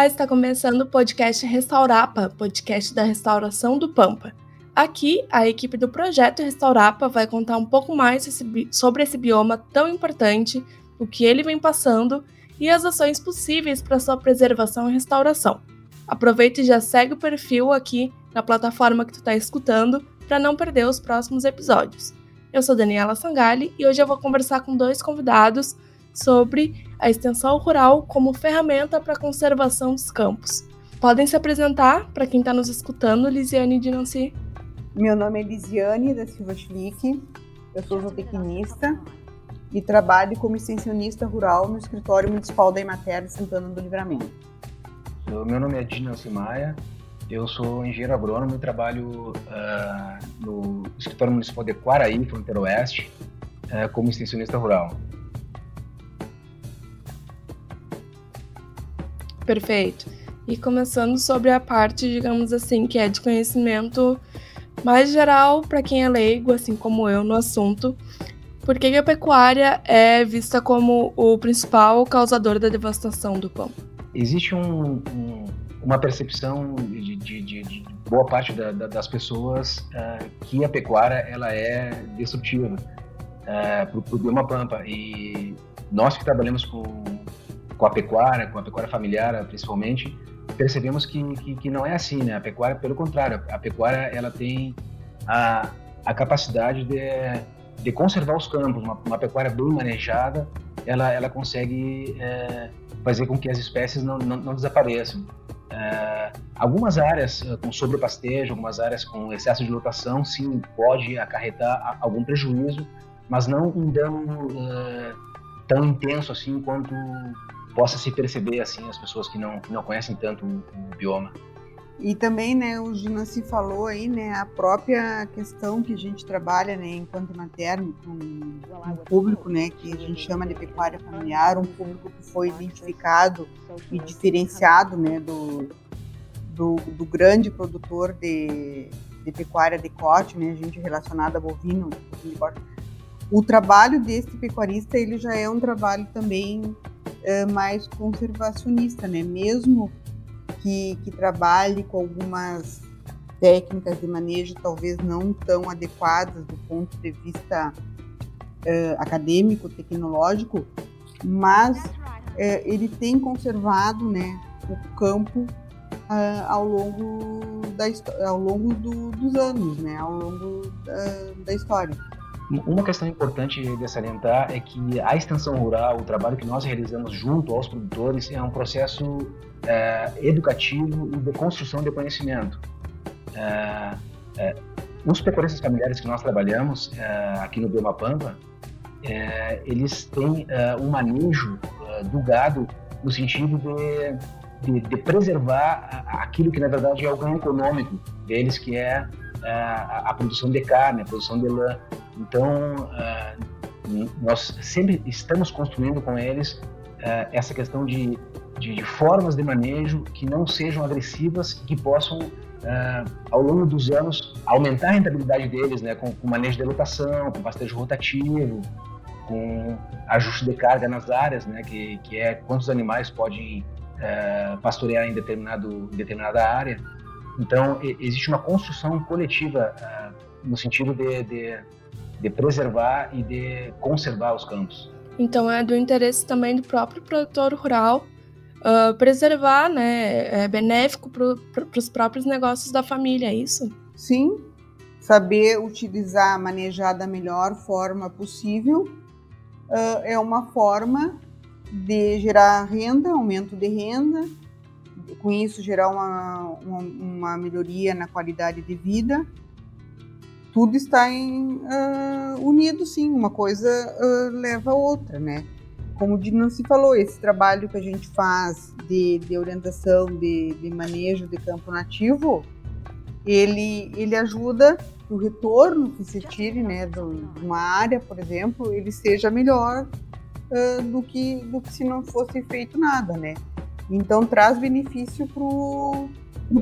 Olá! Está começando o podcast Restaurapa, podcast da restauração do Pampa. Aqui, a equipe do projeto Restaurapa vai contar um pouco mais sobre esse bioma tão importante, o que ele vem passando e as ações possíveis para sua preservação e restauração. Aproveita e já segue o perfil aqui na plataforma que tu está escutando para não perder os próximos episódios. Eu sou Daniela Sangali e hoje eu vou conversar com dois convidados sobre a extensão rural como ferramenta para a conservação dos campos. Podem se apresentar para quem está nos escutando, Lisiane de Nancy. Meu nome é Lisiane da Silva Schlick, eu sou zootecnista e trabalho como extensionista rural no escritório municipal da Emater de Santana do Livramento. Meu nome é Dina Maia, eu sou engenheiro agrônomo e trabalho uh, no escritório municipal de Quaraí, fronteira oeste, uh, como extensionista rural. Perfeito. E começando sobre a parte, digamos assim, que é de conhecimento mais geral para quem é leigo, assim como eu, no assunto. Por que a pecuária é vista como o principal causador da devastação do pão? Existe um, um, uma percepção de, de, de, de boa parte da, da, das pessoas uh, que a pecuária ela é destrutiva uh, para o bioma pampa. E nós que trabalhamos com com a pecuária, com a pecuária familiar principalmente, percebemos que, que, que, não é assim, né? A pecuária, pelo contrário, a pecuária ela tem a, a capacidade de, de conservar os campos. Uma, uma pecuária bem manejada, ela, ela consegue é, fazer com que as espécies não, não, não desapareçam. É, algumas áreas eh, com sobrepastejo, algumas áreas com excesso de lotação, sim, pode acarretar algum prejuízo, mas não um dano é, tão intenso assim quanto possa se perceber assim as pessoas que não, que não conhecem tanto o, o bioma. E também, né, o se falou aí, né, a própria questão que a gente trabalha, né, enquanto materno, com um público, né, que a gente chama de pecuária familiar, um público que foi identificado e diferenciado, né, do, do, do grande produtor de, de pecuária de corte, né, a gente relacionada a bovino, bovino de corte. O trabalho desse pecuarista, ele já é um trabalho também é, mais conservacionista, né? Mesmo que, que trabalhe com algumas técnicas de manejo talvez não tão adequadas do ponto de vista uh, acadêmico, tecnológico, mas uh, ele tem conservado né, o campo uh, ao longo, da, ao longo do, dos anos, né, ao longo da, da história. Uma questão importante de salientar é que a extensão rural, o trabalho que nós realizamos junto aos produtores, é um processo é, educativo e de construção de conhecimento. É, é, os pecuaristas familiares que nós trabalhamos é, aqui no Bioma Pampa, é, eles têm é, um manejo do gado no sentido de, de, de, preservar aquilo que na verdade é o ganho econômico deles, que é a, a produção de carne, a produção de lã. Então, uh, nós sempre estamos construindo com eles uh, essa questão de, de, de, formas de manejo que não sejam agressivas e que possam, uh, ao longo dos anos, aumentar a rentabilidade deles, né, com, com manejo de lotação, com pastejo rotativo, com ajuste de carga nas áreas, né, que, que é quantos animais podem pastorear em determinado, determinada área. Então, existe uma construção coletiva no sentido de, de de preservar e de conservar os campos. Então é do interesse também do próprio produtor rural uh, preservar, né? É benéfico para os próprios negócios da família, é isso? Sim, saber utilizar, manejar da melhor forma possível uh, é uma forma de gerar renda, aumento de renda, com isso gerar uma, uma, uma melhoria na qualidade de vida tudo está em, uh, unido, sim, uma coisa uh, leva a outra, né? Como o Nancy falou, esse trabalho que a gente faz de, de orientação, de, de manejo de campo nativo, ele, ele ajuda o retorno que se tire né, de uma área, por exemplo, ele seja melhor uh, do, que, do que se não fosse feito nada, né? Então traz benefício para o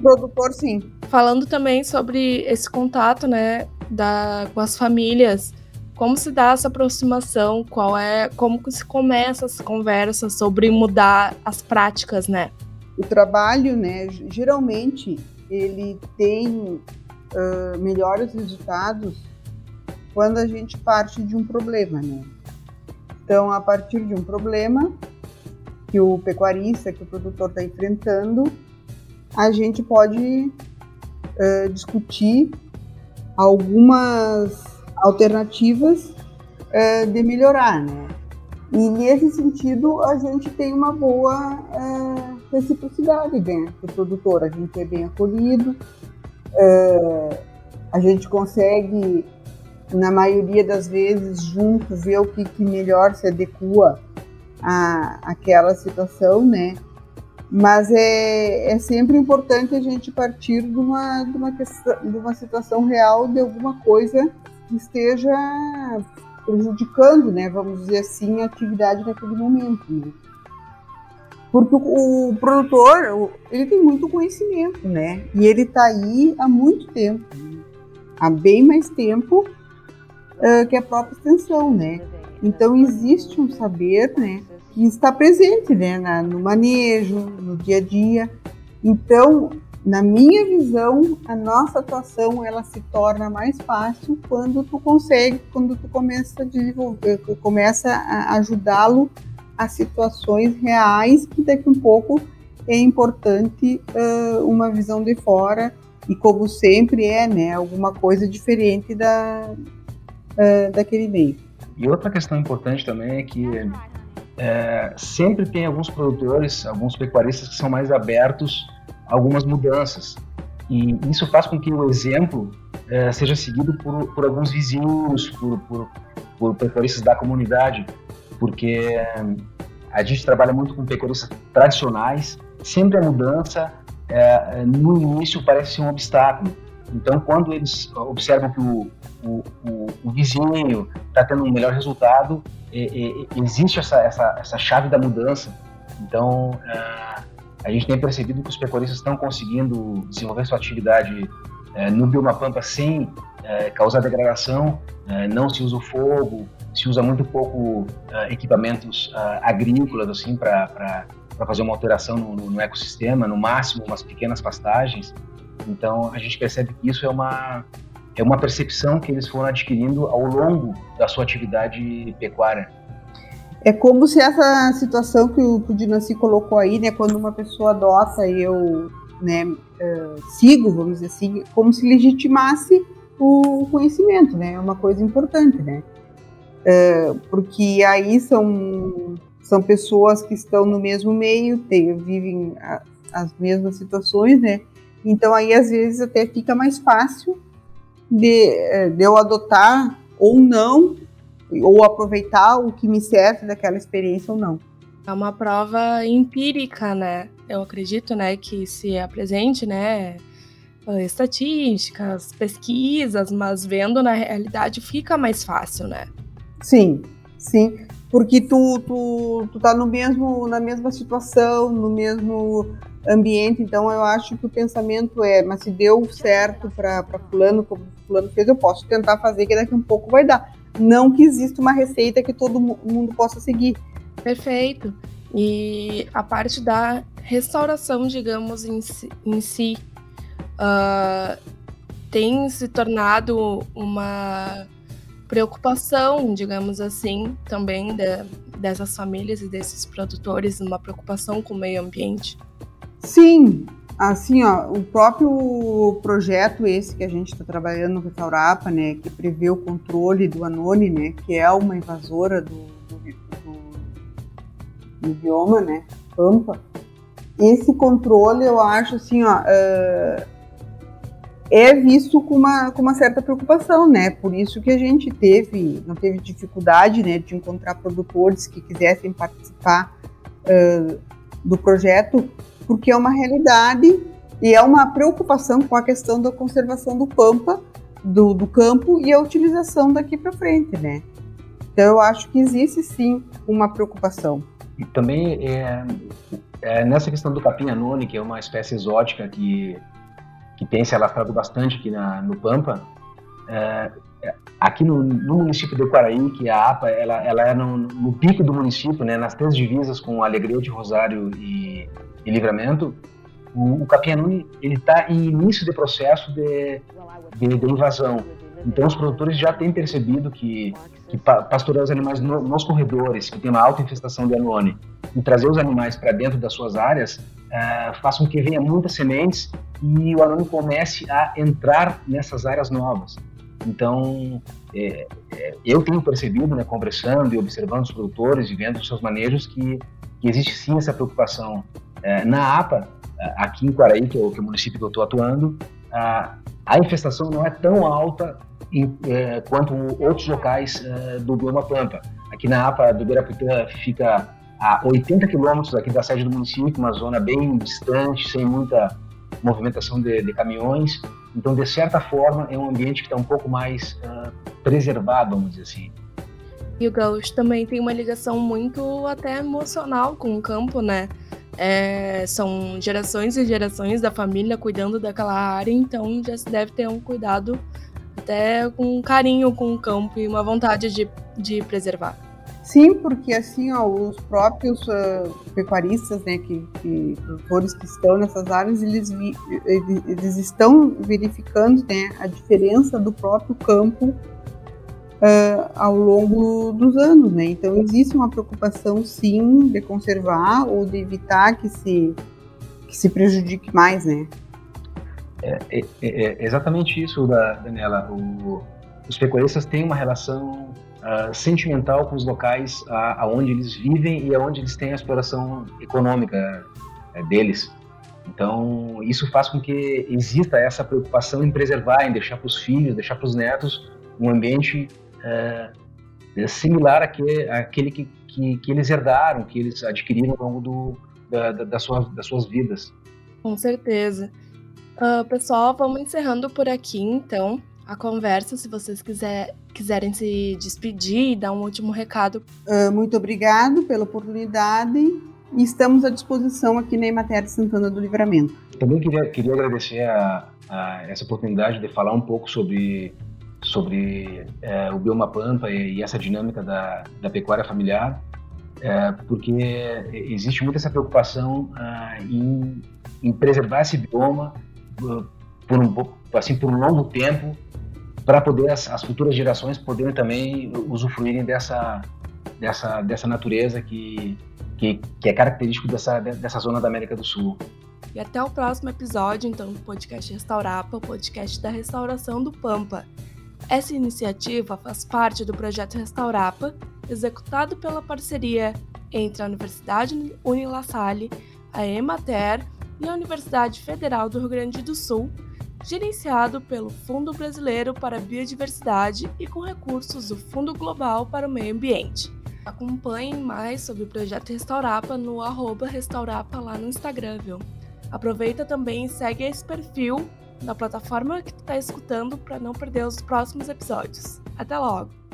produtor, sim. Falando também sobre esse contato, né, da, com as famílias, como se dá essa aproximação, qual é, como se começa essa conversa sobre mudar as práticas, né? o trabalho, né, geralmente ele tem uh, melhores resultados quando a gente parte de um problema, né? Então, a partir de um problema que o pecuarista, que o produtor está enfrentando, a gente pode uh, discutir algumas alternativas uh, de melhorar, né? E nesse sentido, a gente tem uma boa uh, reciprocidade né, do produtor. A gente é bem acolhido, a gente consegue, na maioria das vezes, junto, ver o que, que melhor se adequa à, àquela situação, né? Mas é, é sempre importante a gente partir de uma, de, uma questão, de uma situação real, de alguma coisa que esteja prejudicando, né, vamos dizer assim, a atividade naquele momento. Né? Porque o, o, produtor, ele tem muito conhecimento, né? E ele está aí há muito tempo, há bem mais tempo uh, que a própria extensão, né? Então existe um saber, né, que está presente, né, na, no manejo, no dia a dia. Então, na minha visão, a nossa atuação ela se torna mais fácil quando tu consegue, quando tu começa a desenvolver, começa a ajudá-lo a situações reais que daqui um pouco é importante uh, uma visão de fora e como sempre é, né, alguma coisa diferente da uh, daquele meio. E outra questão importante também é que é, sempre tem alguns produtores, alguns pecuaristas que são mais abertos a algumas mudanças. E isso faz com que o exemplo é, seja seguido por, por alguns vizinhos, por, por, por pecuaristas da comunidade, porque é, a gente trabalha muito com pecuaristas tradicionais, sempre a mudança é, no início parece ser um obstáculo. Então, quando eles observam que o, o, o, o vizinho está tendo um melhor resultado, existe essa, essa, essa chave da mudança. Então, uh, a gente tem percebido que os pecuaristas estão conseguindo desenvolver sua atividade uh, no bioma pampa sem uh, causar degradação, não se usa o fogo, se usa muito pouco equipamentos agrícolas assim para fazer uma alteração no, no, ecossistema, no máximo umas pequenas pastagens. Então, a gente percebe que isso é uma é uma percepção que eles foram adquirindo ao longo da sua atividade pecuária. É como se essa situação que o, o Dinanci colocou aí, né, quando uma pessoa adota e eu né, uh, sigo, vamos dizer assim, como se legitimasse o conhecimento, né, é uma coisa importante, né, uh, porque aí são, são pessoas que estão no mesmo meio, tem, vivem a, as mesmas situações, né, então aí às vezes até fica mais fácil de, eh, de eu adotar ou não, ou aproveitar o que me serve daquela experiência ou não. É uma prova empírica, né? Eu acredito, né, que se apresente, né, estatísticas, pesquisas, mas vendo na realidade fica mais fácil, né? Sim, sim, porque tu, tu, tu tá no mesmo, na mesma situação, no mesmo ambiente, então eu acho que o pensamento é, mas se deu certo para fulano, como fulano fez, eu posso tentar fazer que daqui a um pouco vai dar. Não que exista uma receita que todo mundo possa seguir. Perfeito. E a parte da restauração, digamos, em si, em si uh, tem se tornado uma preocupação, digamos assim, também de, dessas famílias e desses produtores, uma preocupação com o meio ambiente. Sim, assim, ó, o próprio projeto esse que a gente está trabalhando no Restaurapa, né, que prevê o controle do anone, né, que é uma invasora do, do, do, do bioma, né, pampa. Esse controle, eu acho, assim, ó, uh, é visto com uma, com uma certa preocupação, né? Por isso que a gente teve, não teve dificuldade, né, de encontrar produtores que quisessem participar uh, do projeto, porque é uma realidade e é uma preocupação com a questão da conservação do pampa, do, do campo e a utilização daqui para frente, né? Então eu acho que existe sim uma preocupação. E também é, é nessa questão do capim anone, que é uma espécie exótica que, que tem se alastrado bastante aqui na, no Pampa, é, aqui no, no, município de Quaraí, que a APA ela, ela é no, no, pico do município, né, nas três divisas com Alegrete, Rosário e, e Livramento, o, o Capianuni ele está em início de processo de, de, de, invasão. Então os produtores já têm percebido que, que pastorear os animais no, nos corredores, que tem uma alta infestação de anone, e trazer os animais para dentro das suas áreas, é, faz com que venha muitas sementes e o anone comece a entrar nessas áreas novas. Então, é, é, eu tenho percebido, né, conversando e observando os produtores e vendo os seus manejos, que, que existe sim essa preocupação. É, na APA, aqui em Quaraí, que é o, que é o município que eu estou atuando, a, a infestação não é tão alta em, quanto outros locais do bioma Pampa. Aqui na APA do Guarapitã fica a 80 quilômetros aqui da sede do município, uma zona bem distante, sem muita movimentação de, de caminhões. Então, de certa forma, é um ambiente que está um pouco mais uh, preservado, vamos dizer assim. E o Gaúcho também tem uma ligação muito até emocional com o campo, né? É, são gerações e gerações da família cuidando daquela área, então já se deve ter um cuidado até com carinho com o campo e uma vontade de, de preservar. Sim, porque assim, ó, os próprios uh, pecuaristas, né, que, que, produtores que estão nessas áreas, eles, vi, eles, estão verificando, né, a diferença do próprio campo uh, ao longo dos anos, né. Então existe uma preocupação, sim, de conservar ou de evitar que se que se prejudique mais, né. É, é, é exatamente isso, Daniela. O, os pecuaristas têm uma relação uh, sentimental com os locais aonde eles vivem e aonde eles têm a exploração econômica uh, deles. Então, isso faz com que exista essa preocupação em preservar, em deixar para os filhos, deixar para os netos um ambiente uh, similar àquele que, que, que, eles herdaram, que eles adquiriram ao longo do, da, da, das, suas, das suas vidas. Com certeza. Uh, pessoal, vamos encerrando por aqui, então a conversa, se vocês quiser, quiserem se despedir e dar um último recado. Uh, muito obrigado pela oportunidade e estamos à disposição aqui na Emater Santana do Livramento. Também queria, queria agradecer a, a essa oportunidade de falar um pouco sobre, sobre é, o bioma pampa e, e, essa dinâmica da, da pecuária familiar, é, porque existe muita essa preocupação ah, em, em preservar esse bioma ah, por um, assim, por um longo tempo para poder as, as, futuras gerações poderem também usufruírem dessa, dessa, dessa natureza que, que, que é característico dessa, dessa zona da América do Sul. E até o próximo episódio, então, do podcast Restaurapa, o podcast da restauração do Pampa. Essa iniciativa faz parte do projeto Restaurapa, executado pela parceria entre a Universidade Unila Salle, a Emater e a Universidade Federal do Rio Grande do Sul, gerenciado pelo Fundo Brasileiro para a Biodiversidade e com recursos do Fundo Global para o Meio Ambiente. Acompanhe mais sobre o projeto Restaurapa no arroba Restaurapa lá no Instagram, viu? Aproveita também e segue esse perfil na plataforma que tu está escutando para não perder os próximos episódios. Até logo!